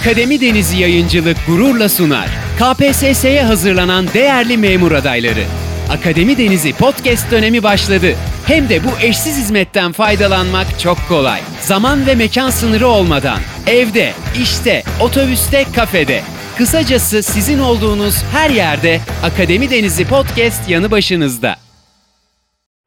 Akademi Denizi Yayıncılık gururla sunar. KPSS'ye hazırlanan değerli memur adayları. Akademi Denizi podcast dönemi başladı. Hem de bu eşsiz hizmetten faydalanmak çok kolay. Zaman ve mekan sınırı olmadan. Evde, işte, otobüste, kafede. Kısacası sizin olduğunuz her yerde Akademi Denizi podcast yanı başınızda.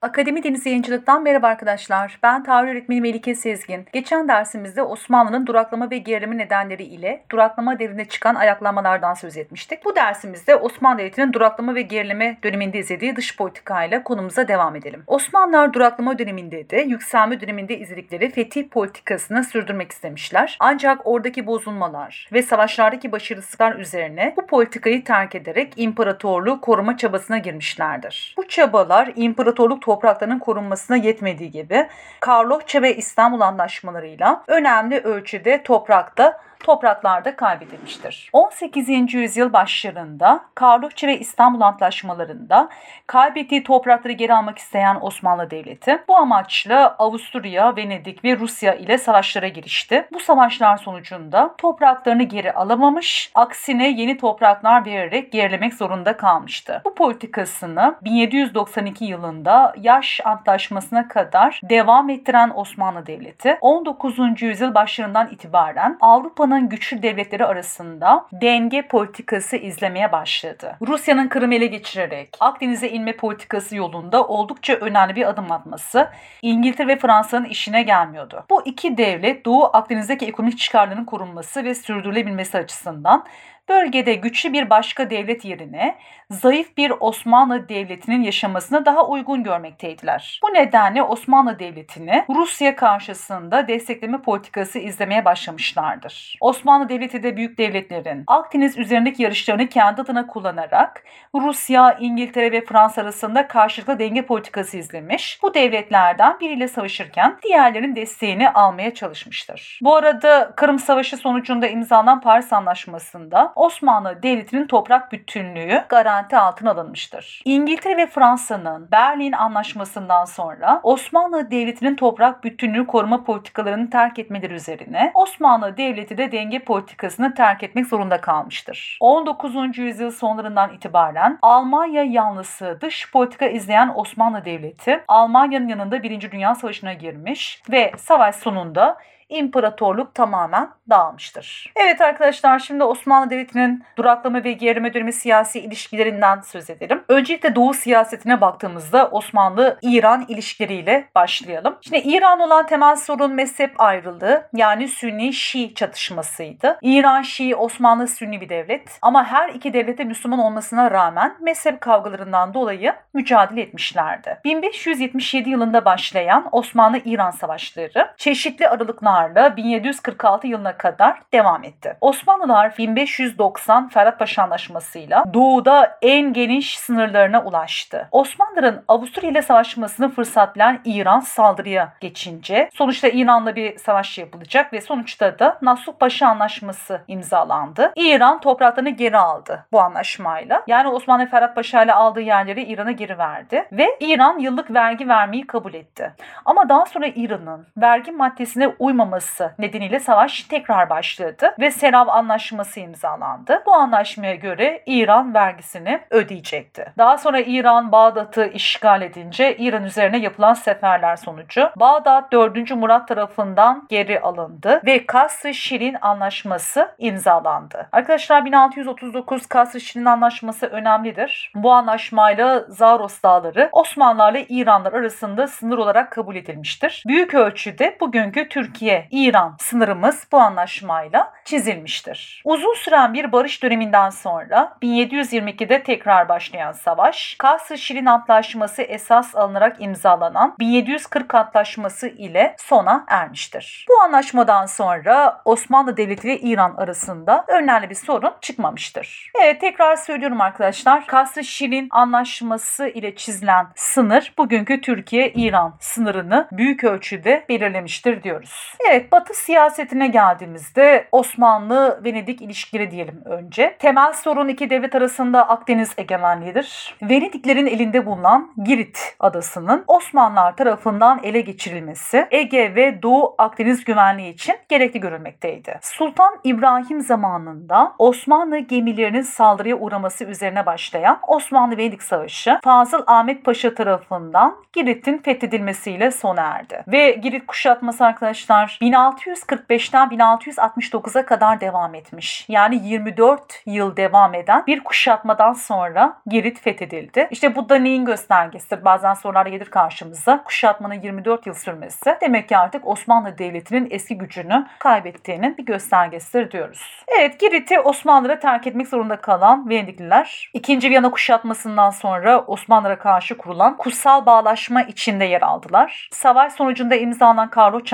Akademi Deniz Yayıncılık'tan merhaba arkadaşlar. Ben tarih öğretmeni Melike Sezgin. Geçen dersimizde Osmanlı'nın duraklama ve gerileme nedenleri ile duraklama devrinde çıkan ayaklanmalardan söz etmiştik. Bu dersimizde Osmanlı Devleti'nin duraklama ve gerileme döneminde izlediği dış politikayla konumuza devam edelim. Osmanlılar duraklama döneminde de yükselme döneminde izledikleri fetih politikasını sürdürmek istemişler. Ancak oradaki bozulmalar ve savaşlardaki başarısızlıklar üzerine bu politikayı terk ederek imparatorluğu koruma çabasına girmişlerdir. Bu çabalar imparatorluk topraklarının korunmasına yetmediği gibi Karlofça ve İstanbul anlaşmalarıyla önemli ölçüde toprakta topraklarda kaybedilmiştir. 18. yüzyıl başlarında Karlofça ve İstanbul Antlaşmalarında kaybettiği toprakları geri almak isteyen Osmanlı Devleti bu amaçla Avusturya, Venedik ve Rusya ile savaşlara girişti. Bu savaşlar sonucunda topraklarını geri alamamış, aksine yeni topraklar vererek gerilemek zorunda kalmıştı. Bu politikasını 1792 yılında Yaş Antlaşması'na kadar devam ettiren Osmanlı Devleti 19. yüzyıl başlarından itibaren Avrupa Avrupa'nın güçlü devletleri arasında denge politikası izlemeye başladı. Rusya'nın Kırım'ı ele geçirerek Akdeniz'e inme politikası yolunda oldukça önemli bir adım atması İngiltere ve Fransa'nın işine gelmiyordu. Bu iki devlet Doğu Akdeniz'deki ekonomik çıkarlarının korunması ve sürdürülebilmesi açısından bölgede güçlü bir başka devlet yerine zayıf bir Osmanlı Devleti'nin yaşamasını daha uygun görmekteydiler. Bu nedenle Osmanlı Devleti'ni Rusya karşısında destekleme politikası izlemeye başlamışlardır. Osmanlı Devleti de büyük devletlerin Akdeniz üzerindeki yarışlarını kendi adına kullanarak Rusya, İngiltere ve Fransa arasında karşılıklı denge politikası izlemiş. Bu devletlerden biriyle savaşırken diğerlerinin desteğini almaya çalışmıştır. Bu arada Kırım Savaşı sonucunda imzalanan Paris Anlaşması'nda Osmanlı Devleti'nin toprak bütünlüğü garanti altına alınmıştır. İngiltere ve Fransa'nın Berlin Anlaşması'ndan sonra Osmanlı Devleti'nin toprak bütünlüğü koruma politikalarını terk etmeleri üzerine Osmanlı Devleti de denge politikasını terk etmek zorunda kalmıştır. 19. yüzyıl sonlarından itibaren Almanya yanlısı dış politika izleyen Osmanlı Devleti Almanya'nın yanında 1. Dünya Savaşı'na girmiş ve savaş sonunda imparatorluk tamamen dağılmıştır. Evet arkadaşlar şimdi Osmanlı Devleti'nin duraklama ve gerileme dönemi siyasi ilişkilerinden söz edelim. Öncelikle Doğu siyasetine baktığımızda Osmanlı-İran ilişkileriyle başlayalım. Şimdi İran olan temel sorun mezhep ayrılığı yani Sünni-Şii çatışmasıydı. İran Şii Osmanlı Sünni bir devlet ama her iki devlete Müslüman olmasına rağmen mezhep kavgalarından dolayı mücadele etmişlerdi. 1577 yılında başlayan Osmanlı-İran savaşları çeşitli aralıklar Osmanlılarla 1746 yılına kadar devam etti. Osmanlılar 1590 Ferhatpaşa Anlaşması'yla doğuda en geniş sınırlarına ulaştı. Osmanlıların Avusturya ile savaşmasını fırsatlayan İran saldırıya geçince sonuçta İran'la bir savaş yapılacak ve sonuçta da Nasuh Paşa Anlaşması imzalandı. İran topraklarını geri aldı bu anlaşmayla. Yani Osmanlı Ferhat Paşa ile aldığı yerleri İran'a geri verdi ve İran yıllık vergi vermeyi kabul etti. Ama daha sonra İran'ın vergi maddesine uymaması olmaması nedeniyle savaş tekrar başladı ve Serav Anlaşması imzalandı. Bu anlaşmaya göre İran vergisini ödeyecekti. Daha sonra İran Bağdat'ı işgal edince İran üzerine yapılan seferler sonucu Bağdat 4. Murat tarafından geri alındı ve Kasr-ı Şirin Anlaşması imzalandı. Arkadaşlar 1639 Kasr-ı Şirin Anlaşması önemlidir. Bu anlaşmayla Zaros Dağları Osmanlılarla İranlar arasında sınır olarak kabul edilmiştir. Büyük ölçüde bugünkü Türkiye İran sınırımız bu anlaşmayla çizilmiştir. Uzun süren bir barış döneminden sonra 1722'de tekrar başlayan savaş, Kasr-Şirin Antlaşması esas alınarak imzalanan 1740 Antlaşması ile sona ermiştir. Bu anlaşmadan sonra Osmanlı Devleti ve İran arasında önemli bir sorun çıkmamıştır. Evet tekrar söylüyorum arkadaşlar. Kasr-Şirin Anlaşması ile çizilen sınır bugünkü Türkiye-İran sınırını büyük ölçüde belirlemiştir diyoruz. Evet Batı siyasetine geldiğimizde Osmanlı-Venedik ilişkileri diyelim önce. Temel sorun iki devlet arasında Akdeniz egemenliğidir. Venediklerin elinde bulunan Girit adasının Osmanlılar tarafından ele geçirilmesi Ege ve Doğu Akdeniz güvenliği için gerekli görülmekteydi. Sultan İbrahim zamanında Osmanlı gemilerinin saldırıya uğraması üzerine başlayan Osmanlı-Venedik Savaşı Fazıl Ahmet Paşa tarafından Girit'in fethedilmesiyle sona erdi. Ve Girit kuşatması arkadaşlar 1645'ten 1669'a kadar devam etmiş. Yani 24 yıl devam eden bir kuşatmadan sonra Girit fethedildi. İşte bu da neyin göstergesidir? Bazen sorular gelir karşımıza. Kuşatmanın 24 yıl sürmesi demek ki artık Osmanlı Devleti'nin eski gücünü kaybettiğinin bir göstergesidir diyoruz. Evet Girit'i Osmanlılara terk etmek zorunda kalan Venedikliler 2. Viyana kuşatmasından sonra Osmanlılara karşı kurulan kutsal bağlaşma içinde yer aldılar. Savaş sonucunda imzalanan Karloç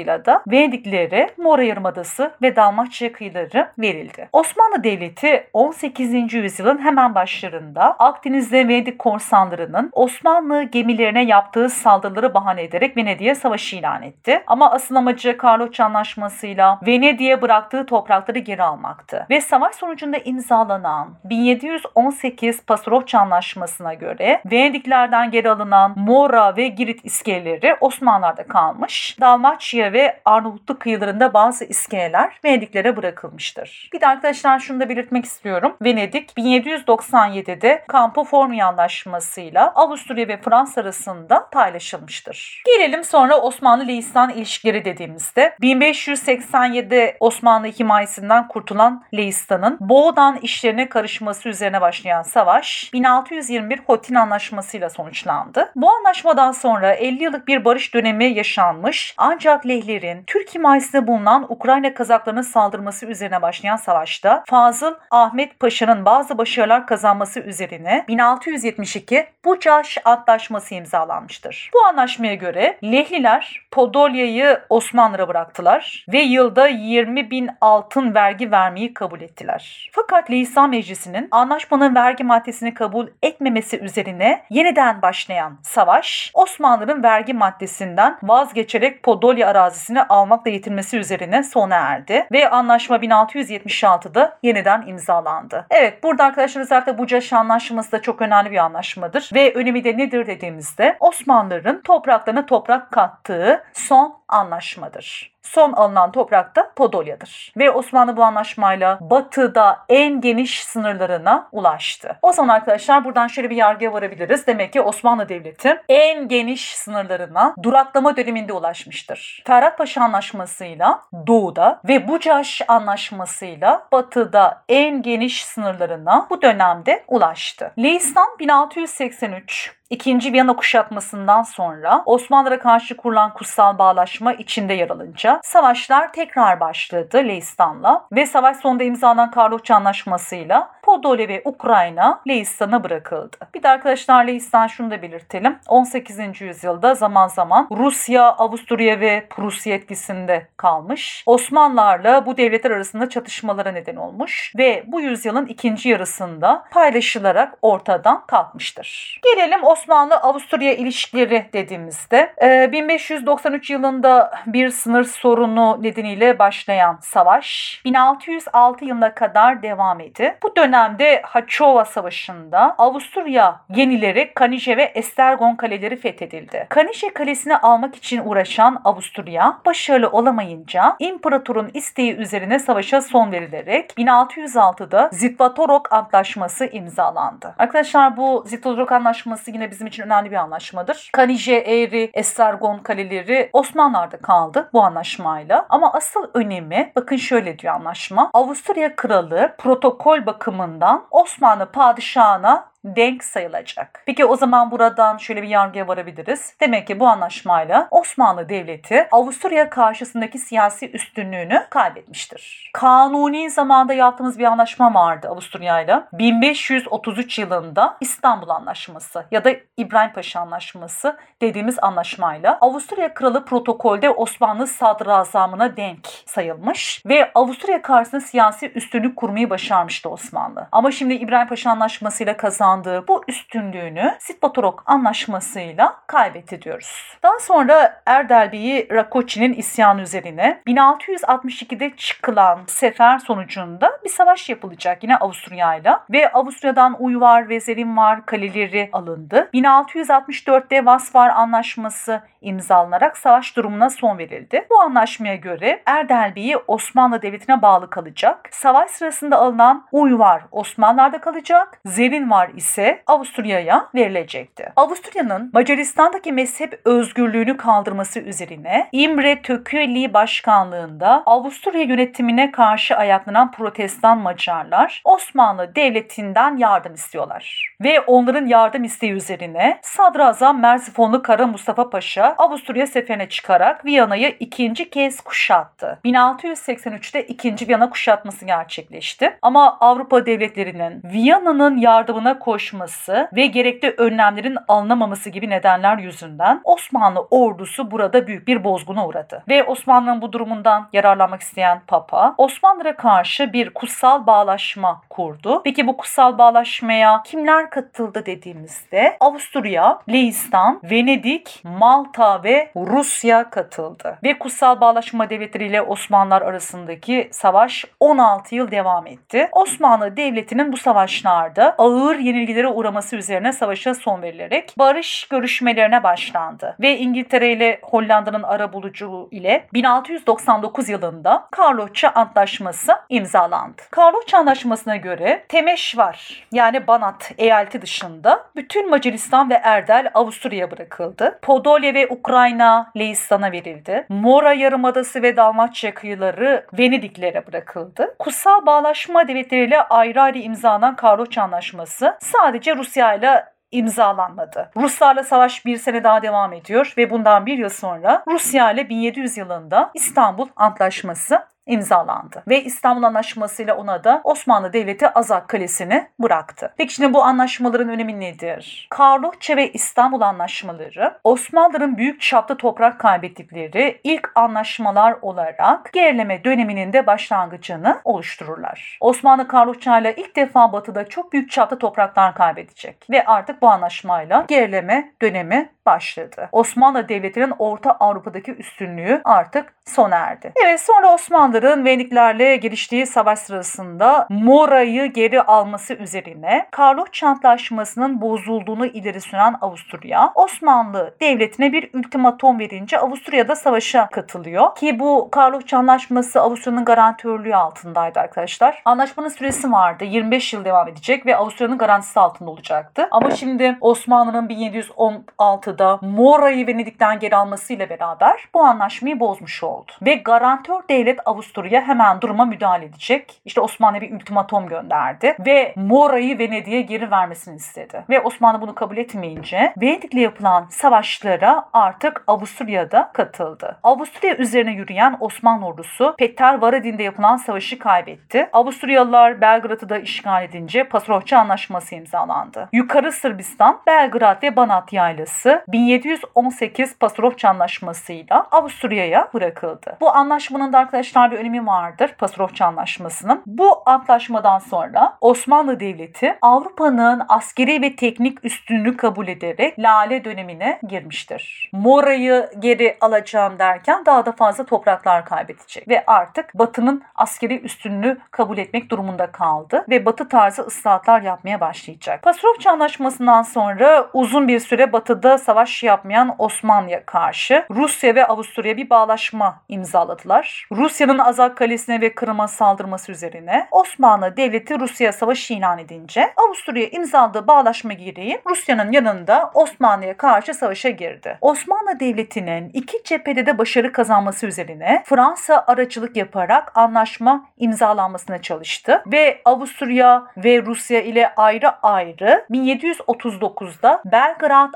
Anlaşması'yla da Venediklilere Mora Yarımadası ve Dalmaçya kıyıları verildi. Osmanlı Devleti 18. yüzyılın hemen başlarında Akdeniz'de Venedik korsanlarının Osmanlı gemilerine yaptığı saldırıları bahane ederek Venedik'e savaşı ilan etti. Ama asıl amacı Karloç Anlaşması'yla Venedik'e bıraktığı toprakları geri almaktı. Ve savaş sonucunda imzalanan 1718 Pasarofça Anlaşması'na göre Venediklerden geri alınan Mora ve Girit iskeleleri Osmanlılar'da kalmış. Dalmaçya ve Arnavutluk kıyılarında bazı iskeleler Venediklere bırakılmıştır. Bir de arkadaşlar şunu da belirtmek istiyorum. Venedik 1797'de Campo Formia Anlaşması'yla Avusturya ve Fransa arasında paylaşılmıştır. Gelelim sonra Osmanlı-Leistan ilişkileri dediğimizde 1587 Osmanlı himayesinden kurtulan Leistan'ın Boğdan işlerine karışması üzerine başlayan savaş 1621 Hotin Anlaşması'yla sonuçlandı. Bu anlaşmadan sonra 50 yıllık bir barış dönemi yaşanmış ancak Lehlerin Türk himayesinde bulunan Ukrayna Kazaklarının saldırması üzerine başlayan savaşta Fazıl Ahmet Paşa'nın bazı başarılar kazanması üzerine 1672 Bucaş Antlaşması imzalanmıştır. Bu anlaşmaya göre Lehliler Podolya'yı Osmanlılara bıraktılar ve yılda 20 bin altın vergi vermeyi kabul ettiler. Fakat Lisan Meclisi'nin anlaşmanın vergi maddesini kabul etmemesi üzerine yeniden başlayan savaş Osmanlıların vergi maddesinden vazgeçerek Podolya arazisini almakla yetinmesi üzerine sona erdi ve anlaşma 1676'da yeniden imzalandı. Evet burada arkadaşlar özellikle Bucaş Anlaşması da çok önemli bir anlaşmadır ve önemi de nedir dediğimizde Osmanlıların topraklarına toprak kattığı son anlaşmadır. Son alınan toprak da Podolya'dır. Ve Osmanlı bu anlaşmayla batıda en geniş sınırlarına ulaştı. O zaman arkadaşlar buradan şöyle bir yargıya varabiliriz. Demek ki Osmanlı Devleti en geniş sınırlarına duraklama döneminde ulaşmıştır. Ferhat Paşa Anlaşması'yla doğuda ve Bucaş Anlaşması'yla batıda en geniş sınırlarına bu dönemde ulaştı. Leistan 1683 İkinci Viyana kuşatmasından sonra Osmanlılara karşı kurulan kutsal bağlaşma içinde yer alınca savaşlar tekrar başladı Leistan'la ve savaş sonunda imzalanan Karlofça Anlaşması'yla Podolya ve Ukrayna Leistan'a bırakıldı. Bir de arkadaşlar Leistan şunu da belirtelim. 18. yüzyılda zaman zaman Rusya, Avusturya ve Prusya etkisinde kalmış. Osmanlılarla bu devletler arasında çatışmalara neden olmuş ve bu yüzyılın ikinci yarısında paylaşılarak ortadan kalkmıştır. Gelelim Osmanlı-Avusturya ilişkileri dediğimizde 1593 yılında bir sınır sorunu nedeniyle başlayan savaş 1606 yılına kadar devam etti. Bu dönemde Haçova Savaşı'nda Avusturya yenileri Kanije ve Estergon kaleleri fethedildi. Kanije kalesini almak için uğraşan Avusturya başarılı olamayınca imparatorun isteği üzerine savaşa son verilerek 1606'da Zitvatorok Antlaşması imzalandı. Arkadaşlar bu Zitvatorok Antlaşması yine bizim için önemli bir anlaşmadır. Kanije, Eğri, Estergon kaleleri Osmanlılar'da kaldı bu anlaşmayla. Ama asıl önemi bakın şöyle diyor anlaşma. Avusturya kralı protokol bakımından Osmanlı padişahına denk sayılacak. Peki o zaman buradan şöyle bir yargıya varabiliriz. Demek ki bu anlaşmayla Osmanlı Devleti Avusturya karşısındaki siyasi üstünlüğünü kaybetmiştir. Kanuni zamanda yaptığımız bir anlaşma vardı Avusturya ile. 1533 yılında İstanbul Anlaşması ya da İbrahim Paşa Anlaşması dediğimiz anlaşmayla Avusturya Kralı protokolde Osmanlı sadrazamına denk sayılmış ve Avusturya karşısında siyasi üstünlük kurmayı başarmıştı Osmanlı. Ama şimdi İbrahim Paşa Anlaşması ile kazandı kazandığı bu üstünlüğünü Sitvatorok anlaşmasıyla kaybetti diyoruz. Daha sonra Erdelbi'yi Rakoçi'nin isyanı üzerine 1662'de çıkılan sefer sonucunda bir savaş yapılacak yine Avusturya'yla ve Avusturya'dan Uyvar ve Zelim kaleleri alındı. 1664'te Vasvar Anlaşması imzalanarak savaş durumuna son verildi. Bu anlaşmaya göre Erdelbi'yi Osmanlı Devleti'ne bağlı kalacak. Savaş sırasında alınan Uyvar Osmanlılar'da kalacak. Zerinvar ise Avusturya'ya verilecekti. Avusturya'nın Macaristan'daki mezhep özgürlüğünü kaldırması üzerine İmre Tököli başkanlığında Avusturya yönetimine karşı ayaklanan protestan Macarlar Osmanlı Devleti'nden yardım istiyorlar. Ve onların yardım isteği üzerine Sadrazam Merzifonlu Kara Mustafa Paşa Avusturya seferine çıkarak Viyana'yı ikinci kez kuşattı. 1683'te ikinci Viyana kuşatması gerçekleşti. Ama Avrupa devletlerinin Viyana'nın yardımına koşması ve gerekli önlemlerin alınamaması gibi nedenler yüzünden Osmanlı ordusu burada büyük bir bozguna uğradı. Ve Osmanlı'nın bu durumundan yararlanmak isteyen Papa Osmanlı'ya karşı bir kutsal bağlaşma kurdu. Peki bu kutsal bağlaşmaya kimler katıldı dediğimizde Avusturya, Leistan, Venedik, Malta ve Rusya katıldı. Ve kutsal bağlaşma devletleriyle Osmanlılar arasındaki savaş 16 yıl devam etti. Osmanlı Devleti'nin bu savaşlarda ağır yenilgilere uğraması üzerine savaşa son verilerek barış görüşmelerine başlandı. Ve İngiltere ile Hollanda'nın ara buluculuğu ile 1699 yılında Karlofça Antlaşması imzalandı. Karlofça Antlaşması'na göre Temeşvar yani Banat eyaleti dışında bütün Macaristan ve Erdel Avusturya'ya bırakıldı. Podolya ve Ukrayna Leistan'a verildi. Mora Yarımadası ve Dalmaçya kıyıları Venediklere bırakıldı. Kutsal bağlaşma devletleriyle ayrı ayrı imzalanan Karlofça Anlaşması sadece Rusya ile imzalanmadı. Ruslarla savaş bir sene daha devam ediyor ve bundan bir yıl sonra Rusya ile 1700 yılında İstanbul Antlaşması imzalandı. Ve İstanbul Anlaşması ile ona da Osmanlı Devleti Azak Kalesi'ni bıraktı. Peki şimdi bu anlaşmaların önemi nedir? Karlofça ve İstanbul Anlaşmaları Osmanlıların büyük çapta toprak kaybettikleri ilk anlaşmalar olarak gerileme döneminin de başlangıcını oluştururlar. Osmanlı Karlofça ile ilk defa batıda çok büyük çapta topraklar kaybedecek ve artık bu anlaşmayla gerileme dönemi başladı. Osmanlı Devleti'nin Orta Avrupa'daki üstünlüğü artık sona erdi. Evet sonra Osmanlıların Veniklerle giriştiği savaş sırasında Mora'yı geri alması üzerine Karlofça Antlaşması'nın bozulduğunu ileri süren Avusturya, Osmanlı Devleti'ne bir ultimatom verince Avusturya da savaşa katılıyor. Ki bu Karlofça Antlaşması Avusturya'nın garantörlüğü altındaydı arkadaşlar. Anlaşmanın süresi vardı. 25 yıl devam edecek ve Avusturya'nın garantisi altında olacaktı. Ama şimdi Osmanlı'nın 1716'da Mora'yı Venedik'ten geri almasıyla beraber bu anlaşmayı bozmuş oldu. Ve garantör devlet Avusturya hemen duruma müdahale edecek. İşte Osmanlı bir ultimatom gönderdi ve Mora'yı Venedik'e geri vermesini istedi. Ve Osmanlı bunu kabul etmeyince Venedik'le yapılan savaşlara artık Avusturya'da katıldı. Avusturya üzerine yürüyen Osmanlı ordusu Peter Varadin'de yapılan savaşı kaybetti. Avusturyalılar Belgrad'ı da işgal edince Pasrohça Anlaşması imzalandı. Yukarı Sırbistan, Belgrad ve Banat yaylası 1718 Pasrohça Anlaşması'yla Avusturya'ya bırakıldı. Bu anlaşmanın da arkadaşlar bir önemi vardır. Pasrohça Anlaşması'nın. Bu antlaşmadan sonra Osmanlı Devleti Avrupa'nın askeri ve teknik üstünlüğü kabul ederek Lale dönemine girmiştir. Mora'yı geri alacağım derken daha da fazla topraklar kaybedecek ve artık Batı'nın askeri üstünlüğü kabul etmek durumunda kaldı ve Batı tarzı ıslahatlar yapmaya başlayacak. Pasrohça Anlaşması'ndan sonra uzun bir süre Batı'da savaş yapmayan Osmanlı'ya karşı Rusya ve Avusturya bir bağlaşma imzaladılar. Rusya'nın Azak Kalesi'ne ve Kırım'a saldırması üzerine Osmanlı Devleti Rusya savaşı ilan edince Avusturya imzaladığı bağlaşma gereği Rusya'nın yanında Osmanlı'ya karşı savaşa girdi. Osmanlı Devleti'nin iki cephede de başarı kazanması üzerine Fransa aracılık yaparak anlaşma imzalanmasına çalıştı ve Avusturya ve Rusya ile ayrı ayrı 1739'da Belgrad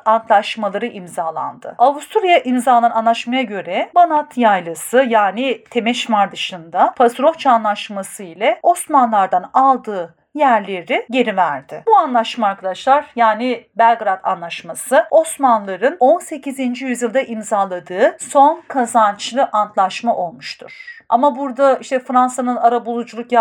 Antlaşmaları imzalandı. Avusturya imzalanan anlaşmaya göre Banat Yaylası yani Temeşmar dışında Pasrohça Anlaşması ile Osmanlılardan aldığı yerleri geri verdi. Bu anlaşma arkadaşlar yani Belgrad Anlaşması Osmanlıların 18. yüzyılda imzaladığı son kazançlı antlaşma olmuştur. Ama burada işte Fransa'nın ara buluculuk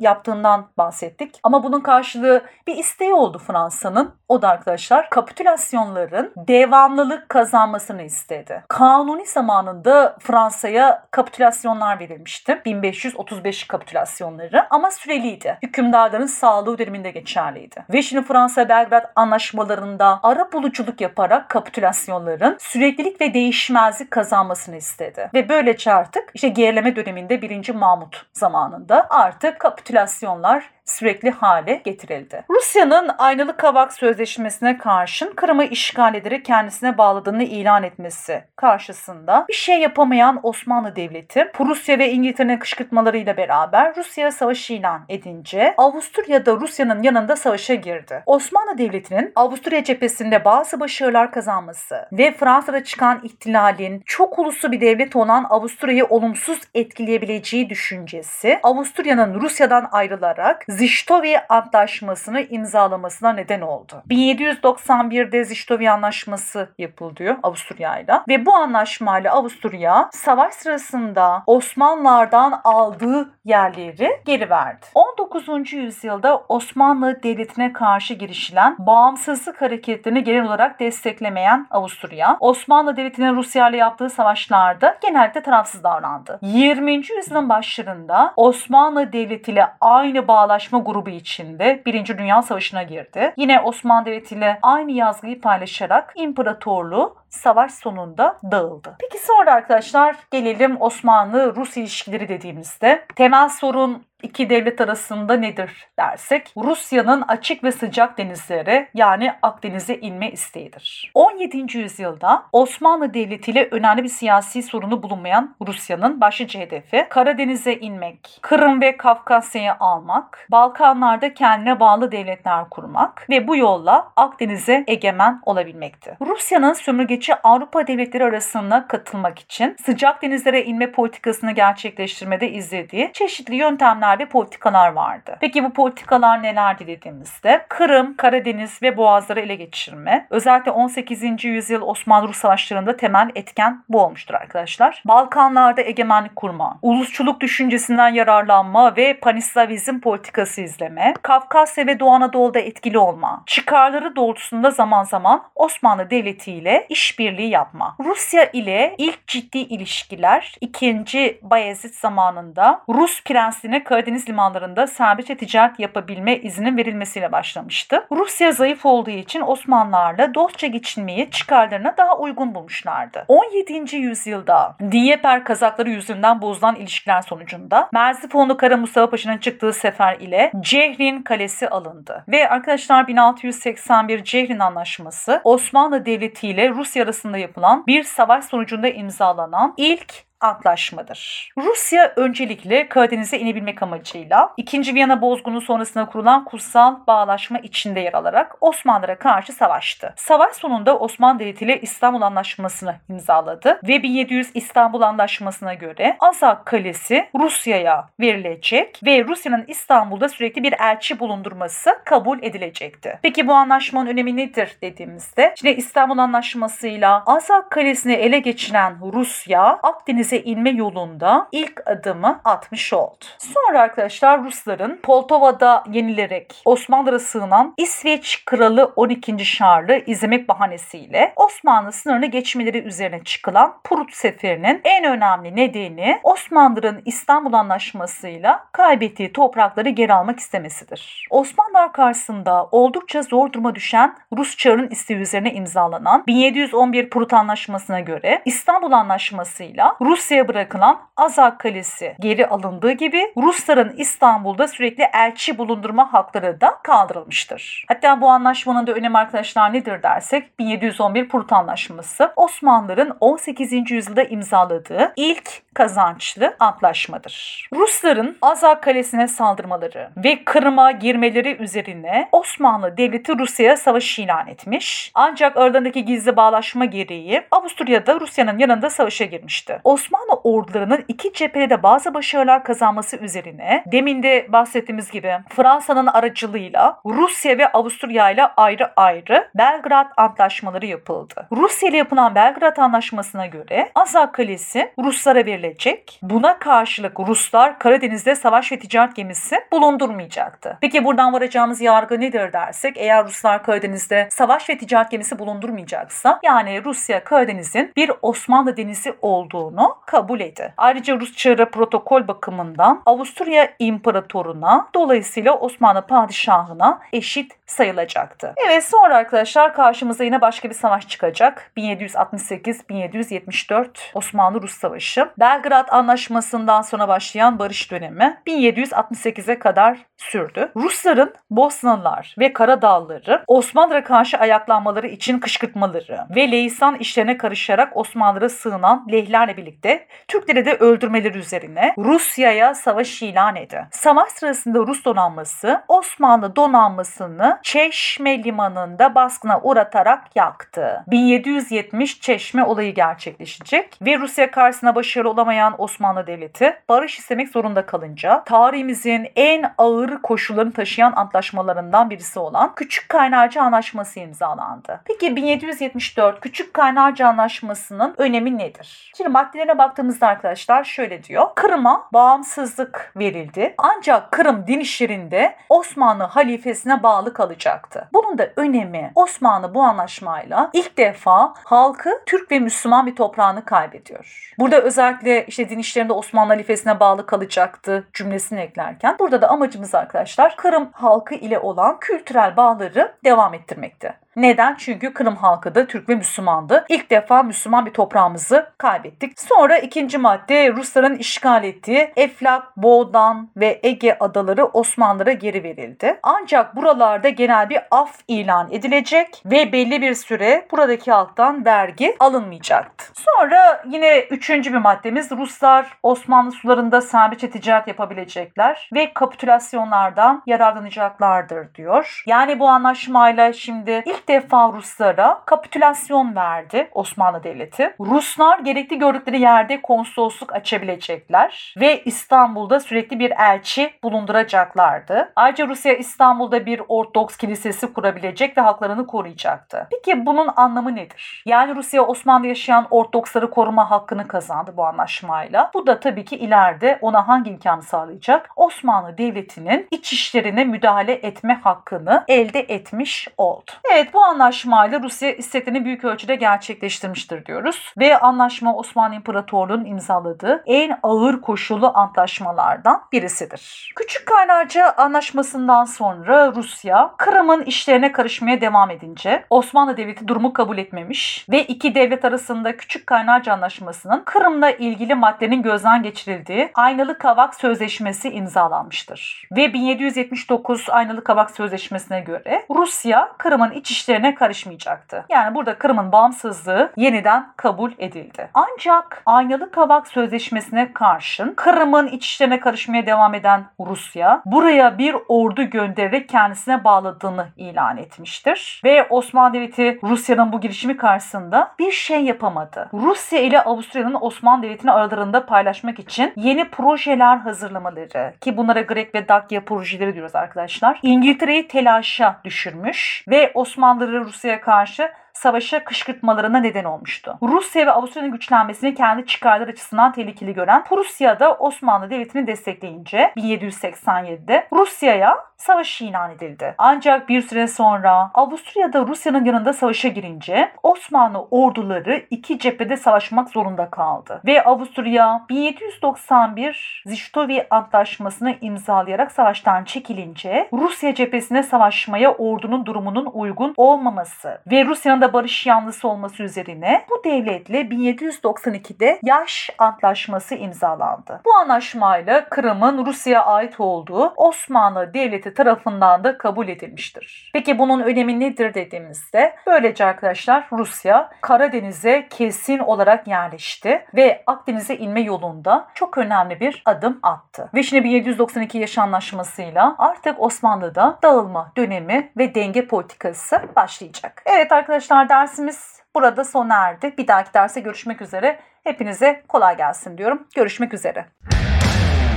yaptığından bahsettik. Ama bunun karşılığı bir isteği oldu Fransa'nın. O da arkadaşlar kapitülasyonların devamlılık kazanmasını istedi. Kanuni zamanında Fransa'ya kapitülasyonlar verilmişti. 1535 kapitülasyonları ama süreliydi. Hükümdarların sağlığı döneminde geçerliydi. Ve şimdi Fransa Belgrad anlaşmalarında ara buluculuk yaparak kapitülasyonların süreklilik ve değişmezlik kazanmasını istedi. Ve böylece artık işte gerileme döneminde 1. Mahmut zamanında artık kapitülasyonlar sürekli hale getirildi. Rusya'nın aynalı kavak sözleşmesine karşın Kırım'ı işgal ederek kendisine bağladığını ilan etmesi karşısında bir şey yapamayan Osmanlı Devleti Prusya ve İngiltere'nin kışkırtmalarıyla beraber Rusya savaşı ilan edince Avusturya'da Rusya'nın yanında savaşa girdi. Osmanlı Devleti'nin Avusturya cephesinde bazı başarılar kazanması ve Fransa'da çıkan ihtilalin çok uluslu bir devlet olan Avusturya'yı olumsuz etkileyebileceği düşüncesi Avusturya'nın Rusya'dan ayrılarak Ziştovi Antlaşması'nı imzalamasına neden oldu. 1791'de Ziştovi Anlaşması yapılıyor Avusturya ile ve bu anlaşmayla Avusturya savaş sırasında Osmanlılardan aldığı yerleri geri verdi. 19. yüzyılda Osmanlı Devleti'ne karşı girişilen bağımsızlık hareketlerini genel olarak desteklemeyen Avusturya, Osmanlı Devleti'nin Rusya ile yaptığı savaşlarda genellikle tarafsız davrandı. 20. yüzyılın başlarında Osmanlı Devleti ile aynı bağlaş Anlaşma grubu içinde Birinci Dünya Savaşı'na girdi. Yine Osmanlı Devleti ile aynı yazgıyı paylaşarak imparatorluğu savaş sonunda dağıldı. Peki sonra arkadaşlar gelelim Osmanlı-Rus ilişkileri dediğimizde temel sorun iki devlet arasında nedir dersek Rusya'nın açık ve sıcak denizlere yani Akdeniz'e inme isteğidir. 17. yüzyılda Osmanlı Devleti ile önemli bir siyasi sorunu bulunmayan Rusya'nın başlıca hedefi Karadeniz'e inmek, Kırım ve Kafkasya'yı almak, Balkanlarda kendine bağlı devletler kurmak ve bu yolla Akdeniz'e egemen olabilmekti. Rusya'nın sömürgeci Avrupa devletleri arasında katılmak için sıcak denizlere inme politikasını gerçekleştirmede izlediği çeşitli yöntemler ve politikalar vardı. Peki bu politikalar nelerdi dediğimizde Kırım, Karadeniz ve Boğazları ele geçirme. Özellikle 18. yüzyıl Osmanlı-Rus savaşlarında temel etken bu olmuştur arkadaşlar. Balkanlarda egemenlik kurma, ulusçuluk düşüncesinden yararlanma ve panislavizm politikası izleme, Kafkasya ve Doğu Anadolu'da etkili olma, çıkarları doğrultusunda zaman zaman Osmanlı Devleti ile işbirliği yapma. Rusya ile ilk ciddi ilişkiler 2. Bayezid zamanında Rus prensine Karadeniz limanlarında serbestçe ticaret yapabilme izninin verilmesiyle başlamıştı. Rusya zayıf olduğu için Osmanlılarla dostça geçinmeyi çıkarlarına daha uygun bulmuşlardı. 17. yüzyılda Dnieper kazakları yüzünden bozulan ilişkiler sonucunda Merzifonlu Kara Mustafa Paşa'nın çıktığı sefer ile Cehrin Kalesi alındı. Ve arkadaşlar 1681 Cehrin Anlaşması Osmanlı Devleti ile Rusya arasında yapılan bir savaş sonucunda imzalanan ilk antlaşmadır. Rusya öncelikle Karadeniz'e inebilmek amacıyla 2. Viyana bozgunu sonrasında kurulan kutsal bağlaşma içinde yer alarak Osmanlılara karşı savaştı. Savaş sonunda Osmanlı Devleti ile İstanbul Anlaşması'nı imzaladı ve 1700 İstanbul Anlaşması'na göre Azak Kalesi Rusya'ya verilecek ve Rusya'nın İstanbul'da sürekli bir elçi bulundurması kabul edilecekti. Peki bu anlaşmanın önemi nedir dediğimizde şimdi İstanbul Anlaşması'yla Azak Kalesi'ni ele geçiren Rusya Akdeniz'e denize inme yolunda ilk adımı atmış oldu. Sonra arkadaşlar Rusların Poltova'da yenilerek Osmanlılara sığınan İsveç Kralı 12. Şarl'ı izlemek bahanesiyle Osmanlı sınırını geçmeleri üzerine çıkılan Prut Seferi'nin en önemli nedeni Osmanlıların İstanbul Anlaşması'yla kaybettiği toprakları geri almak istemesidir. Osmanlılar karşısında oldukça zor duruma düşen Rus çarın isteği üzerine imzalanan 1711 Prut Anlaşması'na göre İstanbul Anlaşması'yla Rus Rusya'ya bırakılan Azak Kalesi geri alındığı gibi Rusların İstanbul'da sürekli elçi bulundurma hakları da kaldırılmıştır. Hatta bu anlaşmanın da önemi arkadaşlar nedir dersek 1711 Prut Anlaşması Osmanlıların 18. yüzyılda imzaladığı ilk kazançlı antlaşmadır. Rusların Azak Kalesi'ne saldırmaları ve Kırım'a girmeleri üzerine Osmanlı Devleti Rusya'ya savaş ilan etmiş. Ancak aralarındaki gizli bağlaşma gereği Avusturya'da Rusya'nın yanında savaşa girmişti. Osmanlı Osmanlı ordularının iki cephede de bazı başarılar kazanması üzerine demin de bahsettiğimiz gibi Fransa'nın aracılığıyla Rusya ve Avusturya ile ayrı ayrı Belgrad antlaşmaları yapıldı. Rusya ile yapılan Belgrad anlaşmasına göre Azak Kalesi Ruslara verilecek. Buna karşılık Ruslar Karadeniz'de savaş ve ticaret gemisi bulundurmayacaktı. Peki buradan varacağımız yargı nedir dersek eğer Ruslar Karadeniz'de savaş ve ticaret gemisi bulundurmayacaksa yani Rusya Karadeniz'in bir Osmanlı denizi olduğunu kabul etti. Ayrıca Rus çarı protokol bakımından Avusturya İmparatoruna dolayısıyla Osmanlı Padişahına eşit sayılacaktı. Evet sonra arkadaşlar karşımıza yine başka bir savaş çıkacak. 1768-1774 Osmanlı-Rus Savaşı. Belgrad Anlaşması'ndan sonra başlayan barış dönemi 1768'e kadar sürdü. Rusların Bosnalılar ve Karadağlıları Osmanlılara karşı ayaklanmaları için kışkırtmaları ve Leysan işlerine karışarak Osmanlılara sığınan lehlerle birlikte Türkleri de öldürmeleri üzerine Rusya'ya savaş ilan etti. Savaş sırasında Rus donanması Osmanlı donanmasını Çeşme limanında baskına uğratarak yaktı. 1770 Çeşme olayı gerçekleşecek ve Rusya karşısına başarılı olamayan Osmanlı Devleti barış istemek zorunda kalınca tarihimizin en ağır koşullarını taşıyan antlaşmalarından birisi olan Küçük Kaynarca Anlaşması imzalandı. Peki 1774 Küçük Kaynarca Anlaşması'nın önemi nedir? Şimdi maddelerine baktığımızda arkadaşlar şöyle diyor. Kırım'a bağımsızlık verildi. Ancak Kırım din işlerinde Osmanlı halifesine bağlı kalacaktı. Bunun da önemi Osmanlı bu anlaşmayla ilk defa halkı Türk ve Müslüman bir toprağını kaybediyor. Burada özellikle işte din işlerinde Osmanlı halifesine bağlı kalacaktı cümlesini eklerken burada da amacımız arkadaşlar Kırım halkı ile olan kültürel bağları devam ettirmekti. Neden? Çünkü Kırım halkı da Türk ve Müslümandı. İlk defa Müslüman bir toprağımızı kaybettik. Sonra ikinci madde Rusların işgal ettiği Eflak, Boğdan ve Ege adaları Osmanlılara geri verildi. Ancak buralarda genel bir af ilan edilecek ve belli bir süre buradaki halktan vergi alınmayacaktı. Sonra yine üçüncü bir maddemiz Ruslar Osmanlı sularında serbestçe ticaret yapabilecekler ve kapitülasyonlardan yararlanacaklardır diyor. Yani bu anlaşmayla şimdi ilk defa Ruslara kapitülasyon verdi Osmanlı Devleti. Ruslar gerekli gördükleri yerde konsolosluk açabilecekler ve İstanbul'da sürekli bir elçi bulunduracaklardı. Ayrıca Rusya İstanbul'da bir Ortodoks kilisesi kurabilecek ve haklarını koruyacaktı. Peki bunun anlamı nedir? Yani Rusya Osmanlı yaşayan Ortodoksları koruma hakkını kazandı bu anlaşmayla. Bu da tabii ki ileride ona hangi imkanı sağlayacak? Osmanlı Devleti'nin iç işlerine müdahale etme hakkını elde etmiş oldu. Evet bu anlaşmayla Rusya isteklerini büyük ölçüde gerçekleştirmiştir diyoruz. Ve anlaşma Osmanlı İmparatorluğu'nun imzaladığı en ağır koşullu antlaşmalardan birisidir. Küçük Kaynarca Anlaşması'ndan sonra Rusya Kırım'ın işlerine karışmaya devam edince Osmanlı Devleti durumu kabul etmemiş ve iki devlet arasında Küçük Kaynarca Anlaşması'nın Kırım'la ilgili maddenin gözden geçirildiği Aynalı Kavak Sözleşmesi imzalanmıştır. Ve 1779 Aynalı Kavak Sözleşmesi'ne göre Rusya Kırım'ın iç işlerine karışmayacaktı. Yani burada Kırım'ın bağımsızlığı yeniden kabul edildi. Ancak Aynalı Kavak Sözleşmesi'ne karşın Kırım'ın iç işlerine karışmaya devam eden Rusya buraya bir ordu göndererek kendisine bağladığını ilan etmiştir. Ve Osmanlı Devleti Rusya'nın bu girişimi karşısında bir şey yapamadı. Rusya ile Avusturya'nın Osmanlı Devleti'ni aralarında paylaşmak için yeni projeler hazırlamaları ki bunlara Grek ve Dakya projeleri diyoruz arkadaşlar. İngiltere'yi telaşa düşürmüş ve Osmanlıları Rusya'ya karşı savaşa kışkırtmalarına neden olmuştu. Rusya ve Avusturya'nın güçlenmesini kendi çıkarları açısından tehlikeli gören Prusya da Osmanlı Devleti'ni destekleyince 1787'de Rusya'ya savaş ilan edildi. Ancak bir süre sonra Avusturya'da Rusya'nın yanında savaşa girince Osmanlı orduları iki cephede savaşmak zorunda kaldı. Ve Avusturya 1791 Ziştovi Antlaşması'nı imzalayarak savaştan çekilince Rusya cephesine savaşmaya ordunun durumunun uygun olmaması ve Rusya'nın da barış yanlısı olması üzerine bu devletle 1792'de Yaş Antlaşması imzalandı. Bu anlaşmayla Kırım'ın Rusya'ya ait olduğu Osmanlı Devleti tarafından da kabul edilmiştir. Peki bunun önemi nedir dediğimizde böylece arkadaşlar Rusya Karadeniz'e kesin olarak yerleşti ve Akdeniz'e inme yolunda çok önemli bir adım attı. Ve şimdi 1792 yaş anlaşmasıyla artık Osmanlı'da dağılma dönemi ve denge politikası başlayacak. Evet arkadaşlar dersimiz burada sona erdi. Bir dahaki derse görüşmek üzere. Hepinize kolay gelsin diyorum. Görüşmek üzere.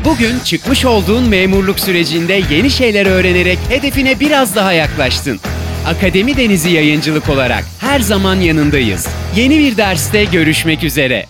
Bugün çıkmış olduğun memurluk sürecinde yeni şeyler öğrenerek hedefine biraz daha yaklaştın. Akademi Denizi Yayıncılık olarak her zaman yanındayız. Yeni bir derste görüşmek üzere.